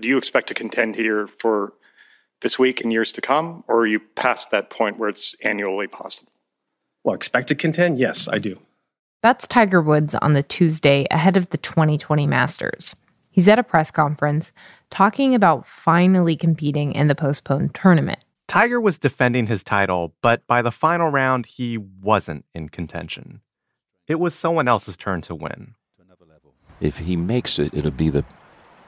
Do you expect to contend here for this week and years to come, or are you past that point where it's annually possible? Well, expect to contend? Yes, I do. That's Tiger Woods on the Tuesday ahead of the 2020 Masters. He's at a press conference talking about finally competing in the postponed tournament. Tiger was defending his title, but by the final round, he wasn't in contention. It was someone else's turn to win. If he makes it, it'll be the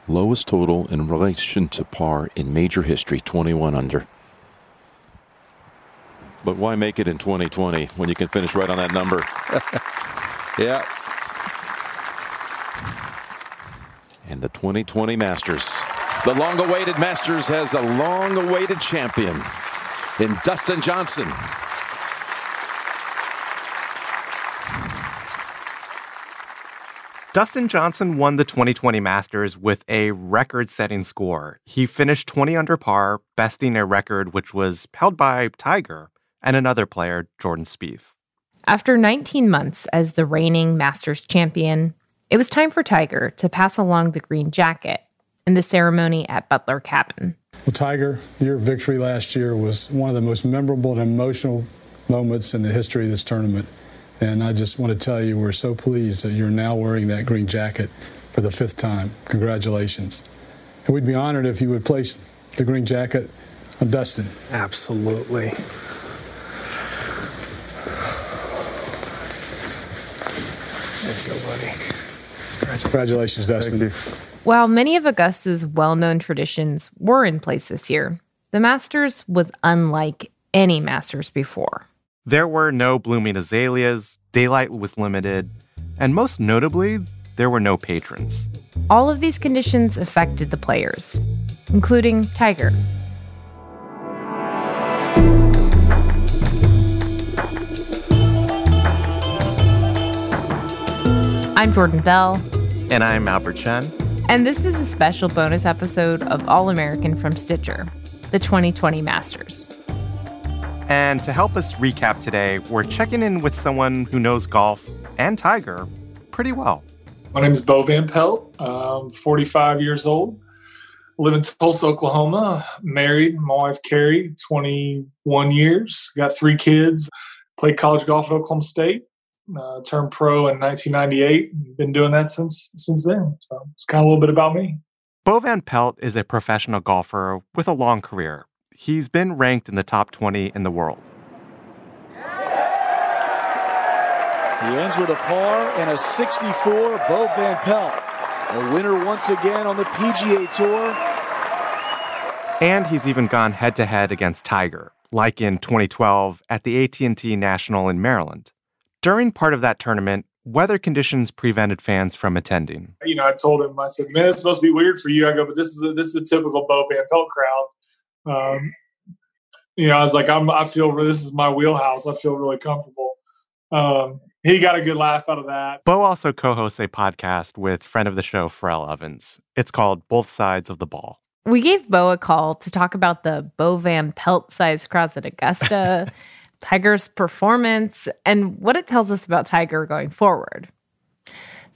lowest total in relation to par in major history 21 under. But why make it in 2020 when you can finish right on that number? yeah. And the 2020 Masters. The long awaited Masters has a long awaited champion in Dustin Johnson. Dustin Johnson won the 2020 Masters with a record setting score. He finished 20 under par, besting a record which was held by Tiger and another player, Jordan Spieth. After 19 months as the reigning Masters champion, it was time for Tiger to pass along the green jacket in the ceremony at Butler Cabin. Well, Tiger, your victory last year was one of the most memorable and emotional moments in the history of this tournament. And I just want to tell you, we're so pleased that you're now wearing that green jacket for the fifth time. Congratulations. And we'd be honored if you would place the green jacket on Dustin. Absolutely. There you go, buddy. Congratulations, Dustin. While many of Augusta's well known traditions were in place this year, the Masters was unlike any Masters before. There were no blooming azaleas, daylight was limited, and most notably, there were no patrons. All of these conditions affected the players, including Tiger. I'm Jordan Bell. And I'm Albert Chen. And this is a special bonus episode of All American from Stitcher, the 2020 Masters. And to help us recap today, we're checking in with someone who knows golf and Tiger pretty well. My name is Bo Van Pelt. I'm 45 years old. Live in Tulsa, Oklahoma. Married. My wife Carrie, 21 years. Got three kids. Played college golf at Oklahoma State. Uh, turned pro in 1998. Been doing that since since then. So it's kind of a little bit about me. Bo Van Pelt is a professional golfer with a long career. He's been ranked in the top 20 in the world. He ends with a par and a 64. Bo Van Pelt, a winner once again on the PGA Tour. And he's even gone head to head against Tiger, like in 2012 at the AT&T National in Maryland. During part of that tournament, weather conditions prevented fans from attending. You know, I told him, I said, "Man, it's supposed to be weird for you." I go, "But this is a, this is a typical Bo Van Pelt crowd." Um, you know, I was like, I'm, I feel this is my wheelhouse. I feel really comfortable. Um, he got a good laugh out of that. Bo also co hosts a podcast with friend of the show, Farrell Evans. It's called Both Sides of the Ball. We gave Bo a call to talk about the Bo Van Pelt sized cross at Augusta, Tiger's performance, and what it tells us about Tiger going forward.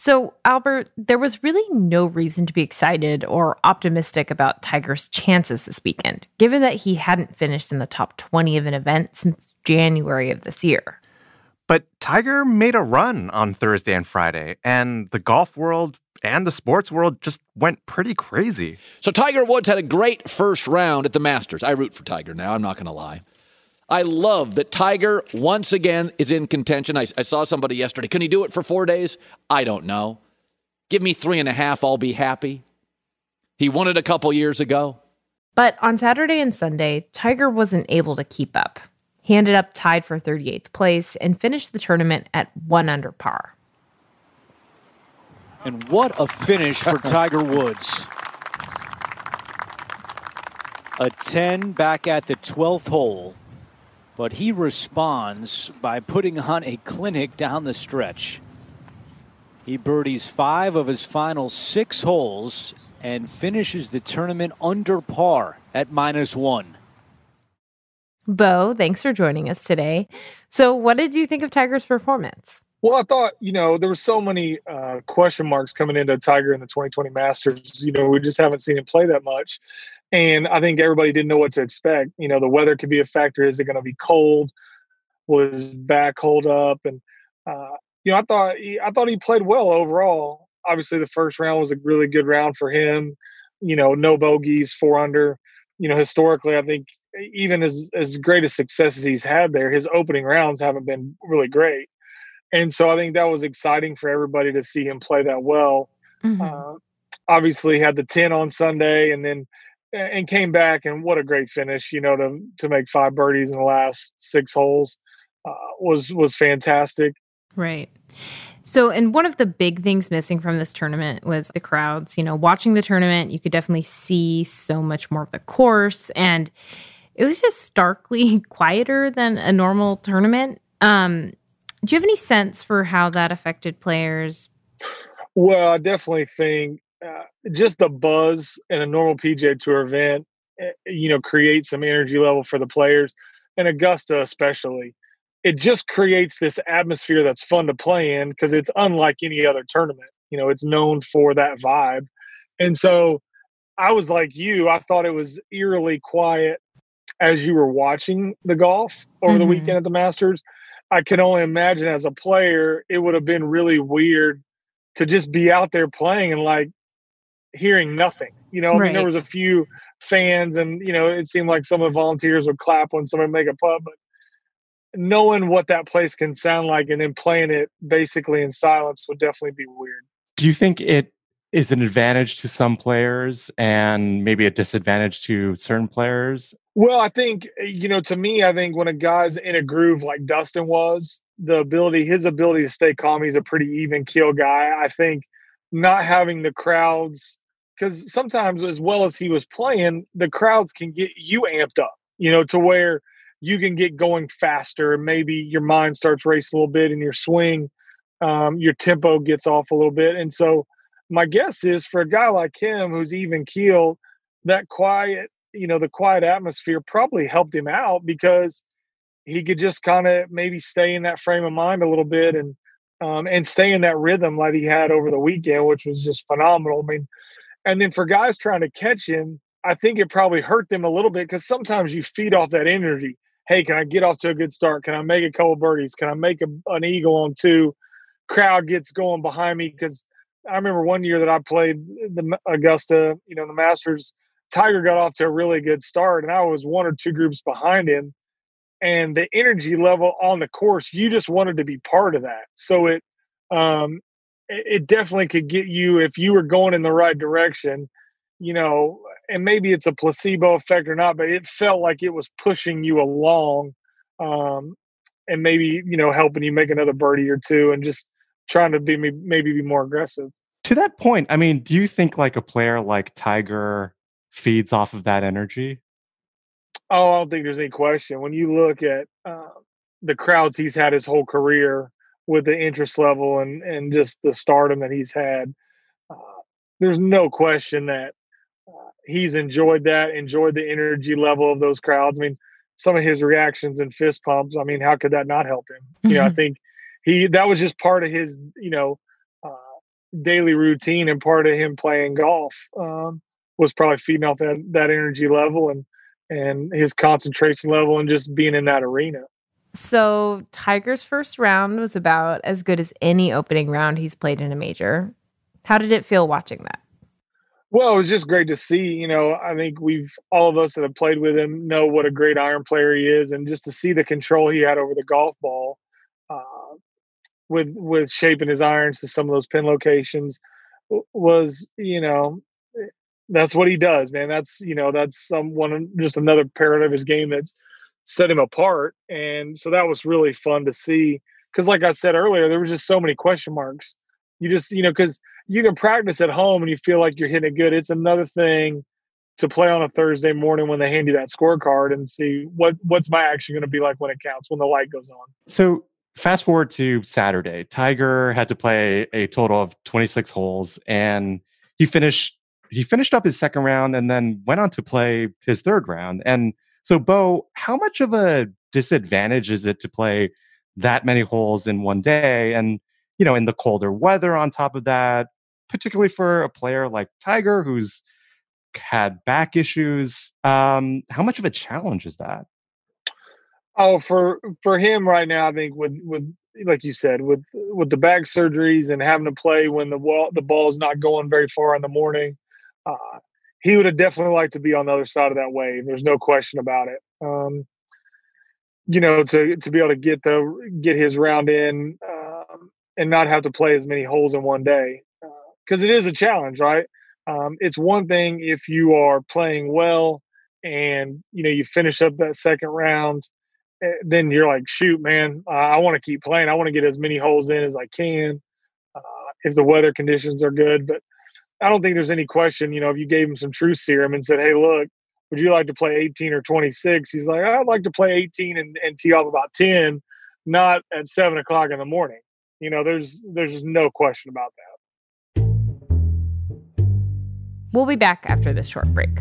So, Albert, there was really no reason to be excited or optimistic about Tiger's chances this weekend, given that he hadn't finished in the top 20 of an event since January of this year. But Tiger made a run on Thursday and Friday, and the golf world and the sports world just went pretty crazy. So Tiger Woods had a great first round at the Masters. I root for Tiger now, I'm not going to lie. I love that Tiger once again is in contention. I, I, saw somebody yesterday. Can he do it for four days? I don't know. Give me three and a half, I'll be happy. He won it a couple years ago. But on Saturday and Sunday, Tiger wasn't able to keep up. He ended up tied for 38th place and finished the tournament at one under par. And what a finish for Tiger Woods. A 10 back at the 12th hole, but he responds by putting on a clinic down the stretch. He birdies five of his final six holes and finishes the tournament under par at minus one. Bo, thanks for joining us today. So, what did you think of Tiger's performance? Well, I thought, you know, there were so many uh, question marks coming into Tiger in the 2020 Masters. You know, we just haven't seen him play that much. And I think everybody didn't know what to expect. You know, the weather could be a factor. Is it going to be cold? Was back hold up? And, uh, you know, I thought he, I thought he played well overall. Obviously, the first round was a really good round for him. You know, no bogeys, four under. You know, historically, I think even as as great a success as he's had there, his opening rounds haven't been really great. And so I think that was exciting for everybody to see him play that well. Mm-hmm. Uh, obviously, had the ten on Sunday, and then and came back and what a great finish! You know, to to make five birdies in the last six holes uh, was was fantastic. Right. So, and one of the big things missing from this tournament was the crowds. You know, watching the tournament, you could definitely see so much more of the course and it was just starkly quieter than a normal tournament. Um, do you have any sense for how that affected players? Well, I definitely think uh, just the buzz in a normal PGA Tour event, eh, you know, creates some energy level for the players, and Augusta especially. It just creates this atmosphere that's fun to play in because it's unlike any other tournament. You know, it's known for that vibe, and so I was like you. I thought it was eerily quiet as you were watching the golf over mm-hmm. the weekend at the Masters. I can only imagine as a player, it would have been really weird to just be out there playing and like hearing nothing. You know, right. I mean, there was a few fans, and you know, it seemed like some of the volunteers would clap when somebody make a putt, but knowing what that place can sound like and then playing it basically in silence would definitely be weird. Do you think it is an advantage to some players and maybe a disadvantage to certain players? Well, I think you know, to me, I think when a guy's in a groove like Dustin was, the ability, his ability to stay calm, he's a pretty even keel guy. I think not having the crowds, because sometimes as well as he was playing, the crowds can get you amped up, you know, to where you can get going faster. And maybe your mind starts racing a little bit, and your swing, um, your tempo gets off a little bit, and so my guess is for a guy like him who's even keel, that quiet you know the quiet atmosphere probably helped him out because he could just kind of maybe stay in that frame of mind a little bit and um, and stay in that rhythm like he had over the weekend, which was just phenomenal. I mean, and then for guys trying to catch him, I think it probably hurt them a little bit because sometimes you feed off that energy. Hey, can I get off to a good start? Can I make a couple birdies? Can I make a, an eagle on two? Crowd gets going behind me because I remember one year that I played the Augusta, you know, the Masters Tiger got off to a really good start, and I was one or two groups behind him. And the energy level on the course, you just wanted to be part of that. So it, um, it definitely could get you if you were going in the right direction, you know. And maybe it's a placebo effect or not, but it felt like it was pushing you along, um, and maybe you know helping you make another birdie or two, and just trying to be maybe be more aggressive. To that point, I mean, do you think like a player like Tiger feeds off of that energy? Oh, I don't think there's any question. When you look at uh, the crowds he's had his whole career with the interest level and, and just the stardom that he's had, uh, there's no question that uh, he's enjoyed that, enjoyed the energy level of those crowds. I mean, some of his reactions and fist pumps. I mean, how could that not help him? You know, I think he that was just part of his, you know, uh, daily routine and part of him playing golf. Um, was probably feeding off that that energy level and and his concentration level and just being in that arena. So Tiger's first round was about as good as any opening round he's played in a major. How did it feel watching that? Well, it was just great to see. You know, I think we've all of us that have played with him know what a great iron player he is, and just to see the control he had over the golf ball, uh, with with shaping his irons to some of those pin locations, was you know, that's what he does, man. That's you know, that's someone just another part of his game that's set him apart, and so that was really fun to see. Because, like I said earlier, there was just so many question marks. You just you know because you can practice at home and you feel like you're hitting it good. It's another thing to play on a Thursday morning when they hand you that scorecard and see what what's my action going to be like when it counts when the light goes on. So fast forward to Saturday, Tiger had to play a total of 26 holes, and he finished he finished up his second round and then went on to play his third round. And so, Bo, how much of a disadvantage is it to play that many holes in one day? And you know, in the colder weather on top of that, particularly for a player like Tiger who's had back issues. Um, how much of a challenge is that? Oh, for for him right now, I think with with like you said, with with the back surgeries and having to play when the wall the ball is not going very far in the morning, uh, he would have definitely liked to be on the other side of that wave. There's no question about it. Um, you know, to to be able to get the get his round in um, and not have to play as many holes in one day because it is a challenge, right? Um, it's one thing if you are playing well and you know you finish up that second round, eh, then you're like, shoot, man, uh, I want to keep playing. I want to get as many holes in as I can uh, if the weather conditions are good. But I don't think there's any question. You know, if you gave him some truth serum and said, hey, look, would you like to play 18 or 26? He's like, I'd like to play 18 and, and tee off about 10, not at seven o'clock in the morning. You know, there's there's just no question about that. We'll be back after this short break.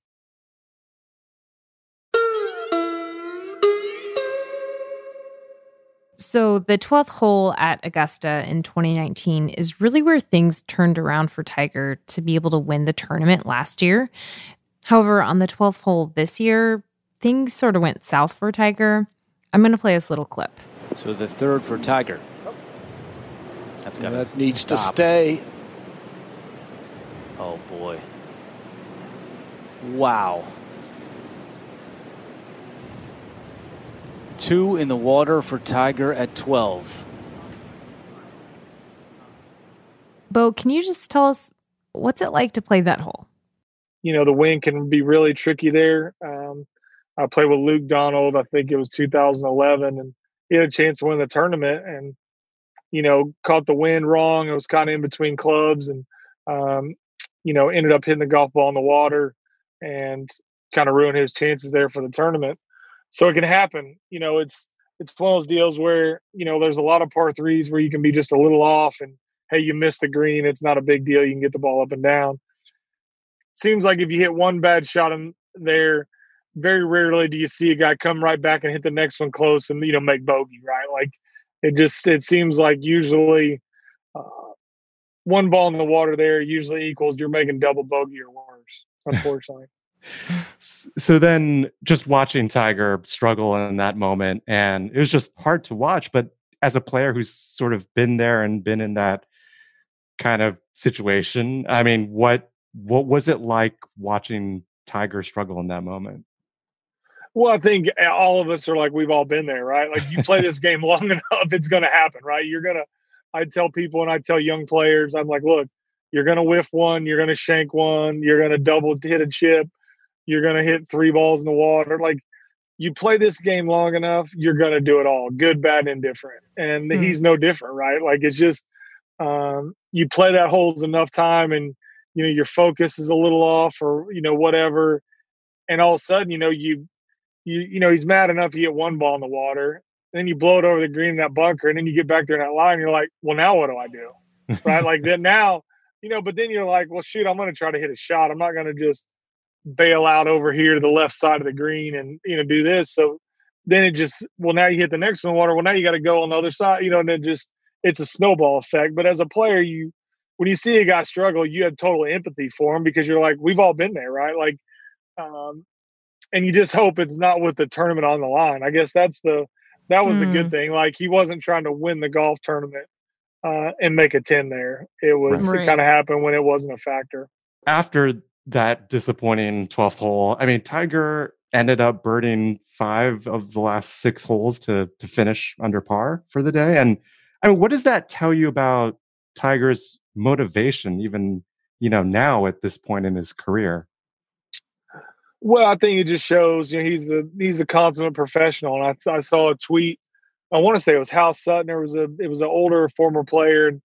So, the 12th hole at Augusta in 2019 is really where things turned around for Tiger to be able to win the tournament last year. However, on the 12th hole this year, things sort of went south for Tiger. I'm going to play this little clip. So, the third for Tiger. That's got that needs to stay. Oh, boy. Wow. Two in the water for Tiger at 12. Bo, can you just tell us what's it like to play that hole? You know, the wind can be really tricky there. Um, I played with Luke Donald, I think it was 2011, and he had a chance to win the tournament and, you know, caught the wind wrong. It was kind of in between clubs and, um, you know, ended up hitting the golf ball in the water and kind of ruined his chances there for the tournament so it can happen. You know, it's it's one of those deals where you know there's a lot of par threes where you can be just a little off, and hey, you missed the green. It's not a big deal. You can get the ball up and down. Seems like if you hit one bad shot in there, very rarely do you see a guy come right back and hit the next one close and you know make bogey. Right? Like it just it seems like usually. Uh, one ball in the water there usually equals you're making double bogey or worse, unfortunately. So then just watching Tiger struggle in that moment, and it was just hard to watch. But as a player who's sort of been there and been in that kind of situation, I mean, what what was it like watching Tiger struggle in that moment? Well, I think eh, all of us are like we've all been there, right? Like you play this game long enough, it's going to happen, right? You're gonna. I tell people and I tell young players, I'm like, look, you're going to whiff one, you're going to shank one, you're going to double hit a chip, you're going to hit three balls in the water. Like you play this game long enough, you're going to do it all, good, bad, indifferent. And mm. he's no different, right? Like it's just um, you play that holes enough time, and you know your focus is a little off, or you know whatever, and all of a sudden, you know you you you know he's mad enough to get one ball in the water, then you blow it over the green in that bunker, and then you get back there in that line, and you're like, well, now what do I do? right? Like then now you know, but then you're like, well, shoot, I'm going to try to hit a shot. I'm not going to just bail out over here to the left side of the green and, you know, do this. So then it just, well, now you hit the next one water. Well, now you got to go on the other side, you know, and it just, it's a snowball effect. But as a player, you, when you see a guy struggle, you have total empathy for him because you're like, we've all been there, right? Like, um, and you just hope it's not with the tournament on the line. I guess that's the, that was mm. the good mm. thing. Like he wasn't trying to win the golf tournament uh, and make a 10 there. It was, right. it kind of happened when it wasn't a factor. After that disappointing 12th hole, I mean, Tiger ended up birding five of the last six holes to, to finish under par for the day. And I mean, what does that tell you about Tiger's motivation, even, you know, now at this point in his career? Well, I think it just shows, you know, he's a he's a consummate professional. And I, I saw a tweet I want to say it was Hal Sutton. It was a it was an older former player, and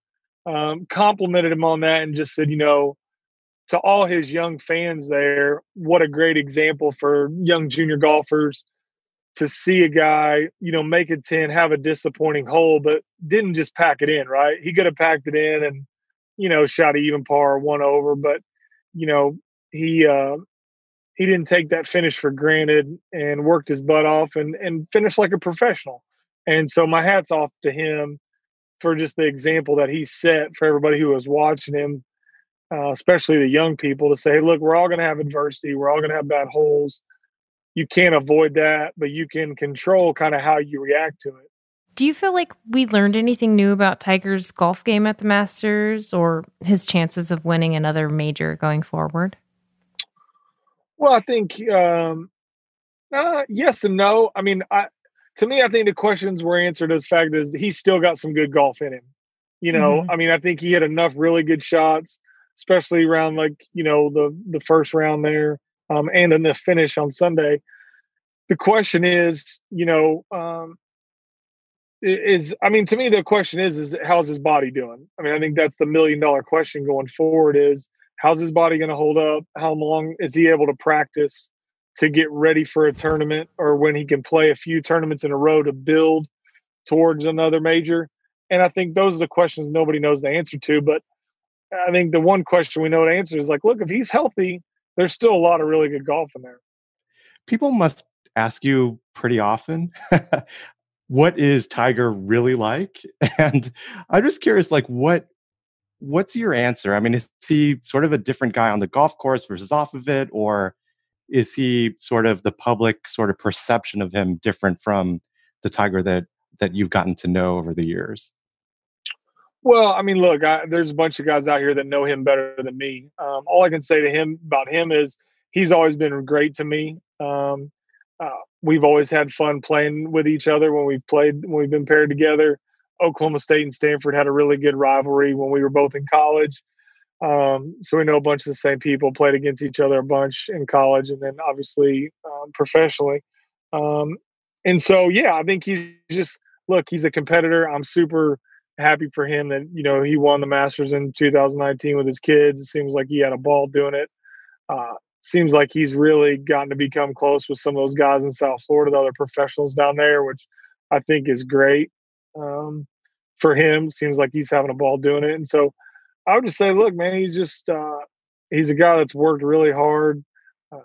um, complimented him on that and just said, you know, to all his young fans there, what a great example for young junior golfers to see a guy, you know, make a 10, have a disappointing hole, but didn't just pack it in, right? He could have packed it in and, you know, shot even par one over, but, you know, he, uh, he didn't take that finish for granted and worked his butt off and, and finished like a professional. And so my hat's off to him for just the example that he set for everybody who was watching him, uh, especially the young people, to say, hey, look, we're all going to have adversity. We're all going to have bad holes. You can't avoid that, but you can control kind of how you react to it. Do you feel like we learned anything new about Tiger's golf game at the Masters or his chances of winning another major going forward? Well, I think um, uh, yes and no. I mean, I, to me, I think the questions were answered as fact is he's still got some good golf in him. You know, mm-hmm. I mean, I think he had enough really good shots, especially around like you know the the first round there, um, and then the finish on Sunday. The question is, you know, um, is I mean, to me, the question is, is how's his body doing? I mean, I think that's the million dollar question going forward: is how's his body going to hold up? How long is he able to practice? to get ready for a tournament or when he can play a few tournaments in a row to build towards another major? And I think those are the questions nobody knows the answer to. But I think the one question we know to answer is like, look, if he's healthy, there's still a lot of really good golf in there. People must ask you pretty often, what is Tiger really like? And I'm just curious, like, what what's your answer? I mean, is he sort of a different guy on the golf course versus off of it, or is he sort of the public sort of perception of him different from the tiger that that you've gotten to know over the years well i mean look I, there's a bunch of guys out here that know him better than me um, all i can say to him about him is he's always been great to me um, uh, we've always had fun playing with each other when we've played when we've been paired together oklahoma state and stanford had a really good rivalry when we were both in college um, so we know a bunch of the same people, played against each other a bunch in college, and then obviously um, professionally. Um, and so, yeah, I think he's just look. He's a competitor. I'm super happy for him that you know he won the Masters in 2019 with his kids. It seems like he had a ball doing it. Uh, seems like he's really gotten to become close with some of those guys in South Florida, the other professionals down there, which I think is great um, for him. Seems like he's having a ball doing it, and so I would just say, look, man, he's just uh, he's a guy that's worked really hard uh,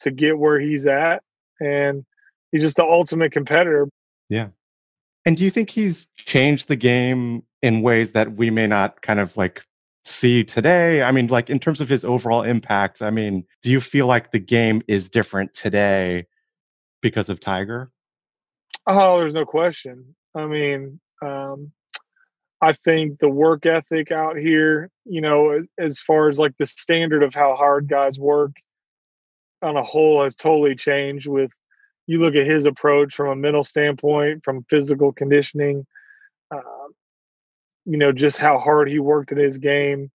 to get where he's at, and he's just the ultimate competitor. Yeah. And do you think he's changed the game in ways that we may not kind of like see today? I mean, like in terms of his overall impact, I mean, do you feel like the game is different today because of Tiger? Oh, there's no question. I mean, um, I think the work ethic out here, you know, as far as like the standard of how hard guys work on a whole has totally changed with you look at his approach from a mental standpoint, from physical conditioning, uh, you know, just how hard he worked at his game.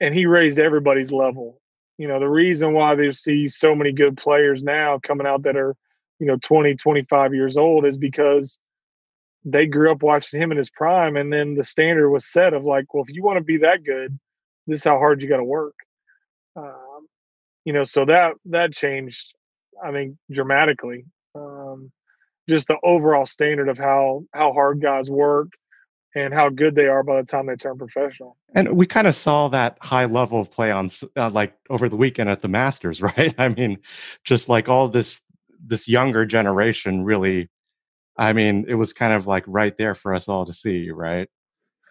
And he raised everybody's level. You know, the reason why they see so many good players now coming out that are, you know, 20, 25 years old is because they grew up watching him in his prime. And then the standard was set of like, well, if you want to be that good, this is how hard you got to work. Um, you know, so that, that changed I think dramatically. Um, just the overall standard of how how hard guys work and how good they are by the time they turn professional. And we kind of saw that high level of play on uh, like over the weekend at the Masters, right? I mean, just like all this this younger generation really I mean, it was kind of like right there for us all to see, right?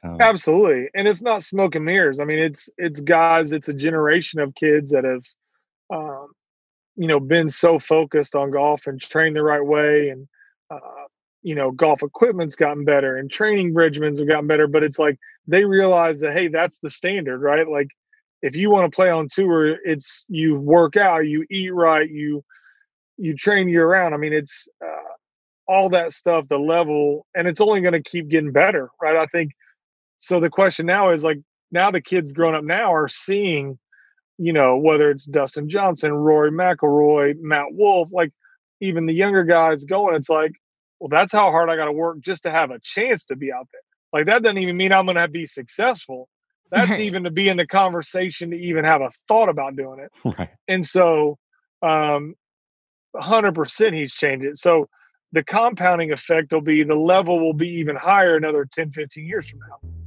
Um, Absolutely. And it's not smoke and mirrors. I mean, it's it's guys, it's a generation of kids that have um, you know been so focused on golf and trained the right way and uh, you know golf equipment's gotten better and training regimens have gotten better but it's like they realize that hey that's the standard right? Like if you want to play on tour it's you work out you eat right you you train year round. I mean it's uh, all that stuff the level and it's only going to keep getting better right? I think so the question now is like now the kids growing up now are seeing you know, whether it's Dustin Johnson, Rory McIlroy, Matt Wolff, like even the younger guys going, it's like, well, that's how hard I got to work just to have a chance to be out there. Like that doesn't even mean I'm going to be successful. That's even to be in the conversation to even have a thought about doing it. Right. And so, um, 100% he's changed it. So the compounding effect will be the level will be even higher another 10, 15 years from now.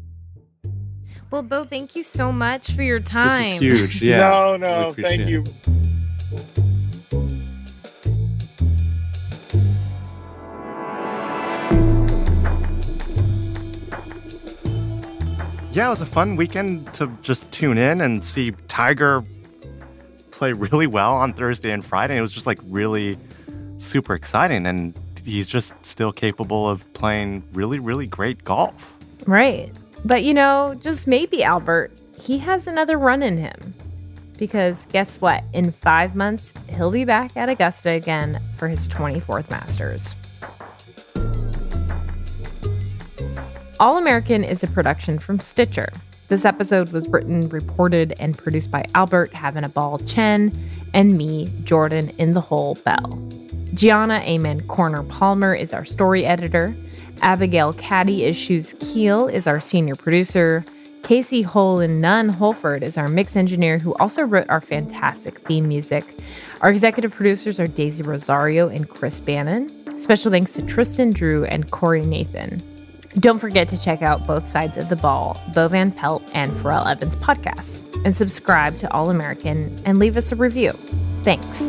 Well, Bo, thank you so much for your time. This is huge. Yeah. no, no, thank you. Yeah, it was a fun weekend to just tune in and see Tiger play really well on Thursday and Friday. It was just like really super exciting. And he's just still capable of playing really, really great golf. Right. But you know, just maybe Albert, he has another run in him. Because guess what? In five months, he'll be back at Augusta again for his 24th Masters. All American is a production from Stitcher. This episode was written, reported, and produced by Albert Having a Ball Chen and me, Jordan in the Hole Bell. Gianna Amen Corner Palmer is our story editor. Abigail Caddy Issues Keel is our senior producer. Casey Hole and Nunn Holford is our mix engineer who also wrote our fantastic theme music. Our executive producers are Daisy Rosario and Chris Bannon. Special thanks to Tristan Drew and Corey Nathan. Don't forget to check out both sides of the ball, Bo Van Pelt and Farrell Evans podcasts, and subscribe to All American and leave us a review. Thanks.